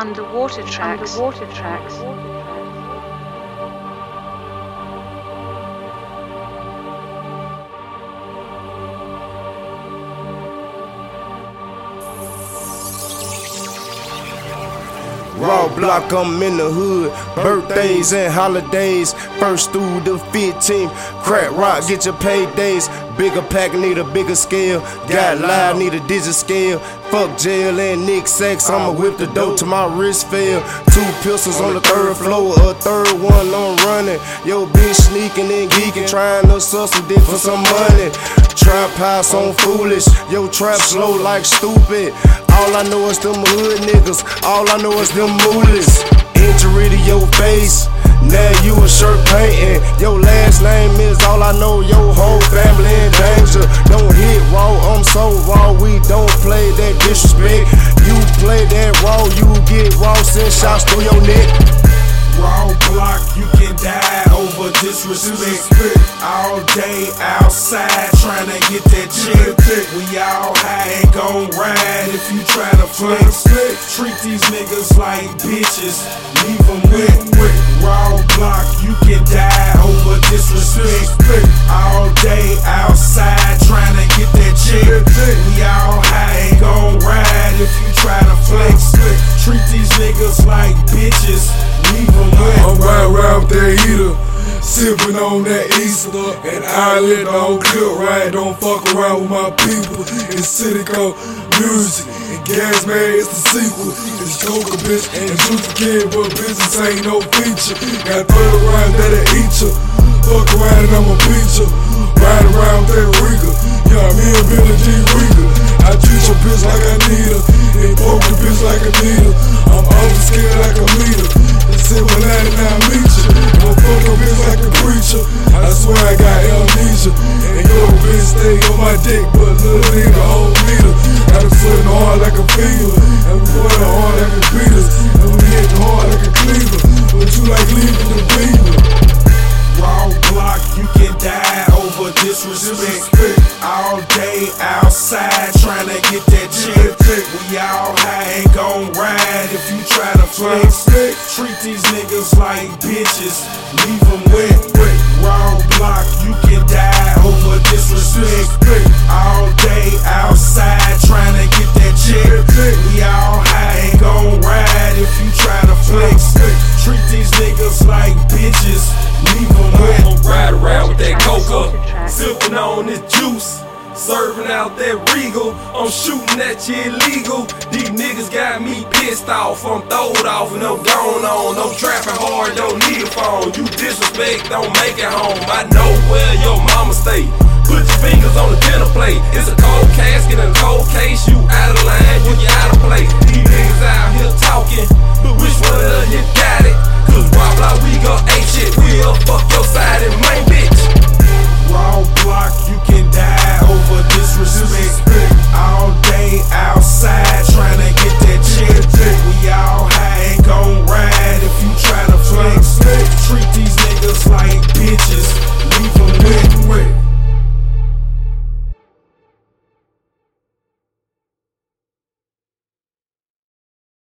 Underwater tracks. Underwater tracks. Raw block, I'm in the hood. Birthdays and holidays. First through the 15th. Crack rock, get your paydays. Bigger pack, need a bigger scale. Got live, need a digit scale. Fuck jail and Nick Sex. I'ma whip the dope till my wrist fail. Two pistols on the third floor, a third one I'm running. Yo, bitch sneaking and geeking, trying to some dick for some money. Trap house on foolish, yo, trap slow like stupid. All I know is them hood niggas, all I know is them moolies. Injury to your face. Now you a shirt painting. Your last name is all I know. Your whole family in danger. Don't hit raw. I'm so raw. We don't play that disrespect. You play that raw. You get raw. Send shots through your neck. Raw block, you can die over disrespect. All day outside trying to get that check. We all high and gon' ride if you try to flex. Treat these niggas like bitches, leave them wet. Sipping on that Easter, and I eyelid on clip right. Don't fuck around with my people. It's city called music, and gas man it's the sequel. It's Joker bitch and Juicy Kid, but business ain't no feature. Got 30 rounds that'll eat ya. Fuck around and I'ma beat. Ride around swear I got amnesia. And your bitch stay on my dick, but little nigga on meter. Got a foot hard like a fever. And we it hard like a Peters. And we hit the hard like a cleaver. But you like leaving the beaver. Raw block, you can die over disrespect. All day outside trying to get that check. We all high and gon' ride if you try to flex. Treat these niggas like bitches, on this juice. Serving out that regal, I'm shooting at you illegal. These niggas got me pissed off, I'm throwed off and I'm gone on. I'm trapping hard, don't need a phone. You disrespect, don't make it home. I know where your mama stay. Put your fingers on the dinner plate. It's a cold casket and a cold case. You out of line, disrespect.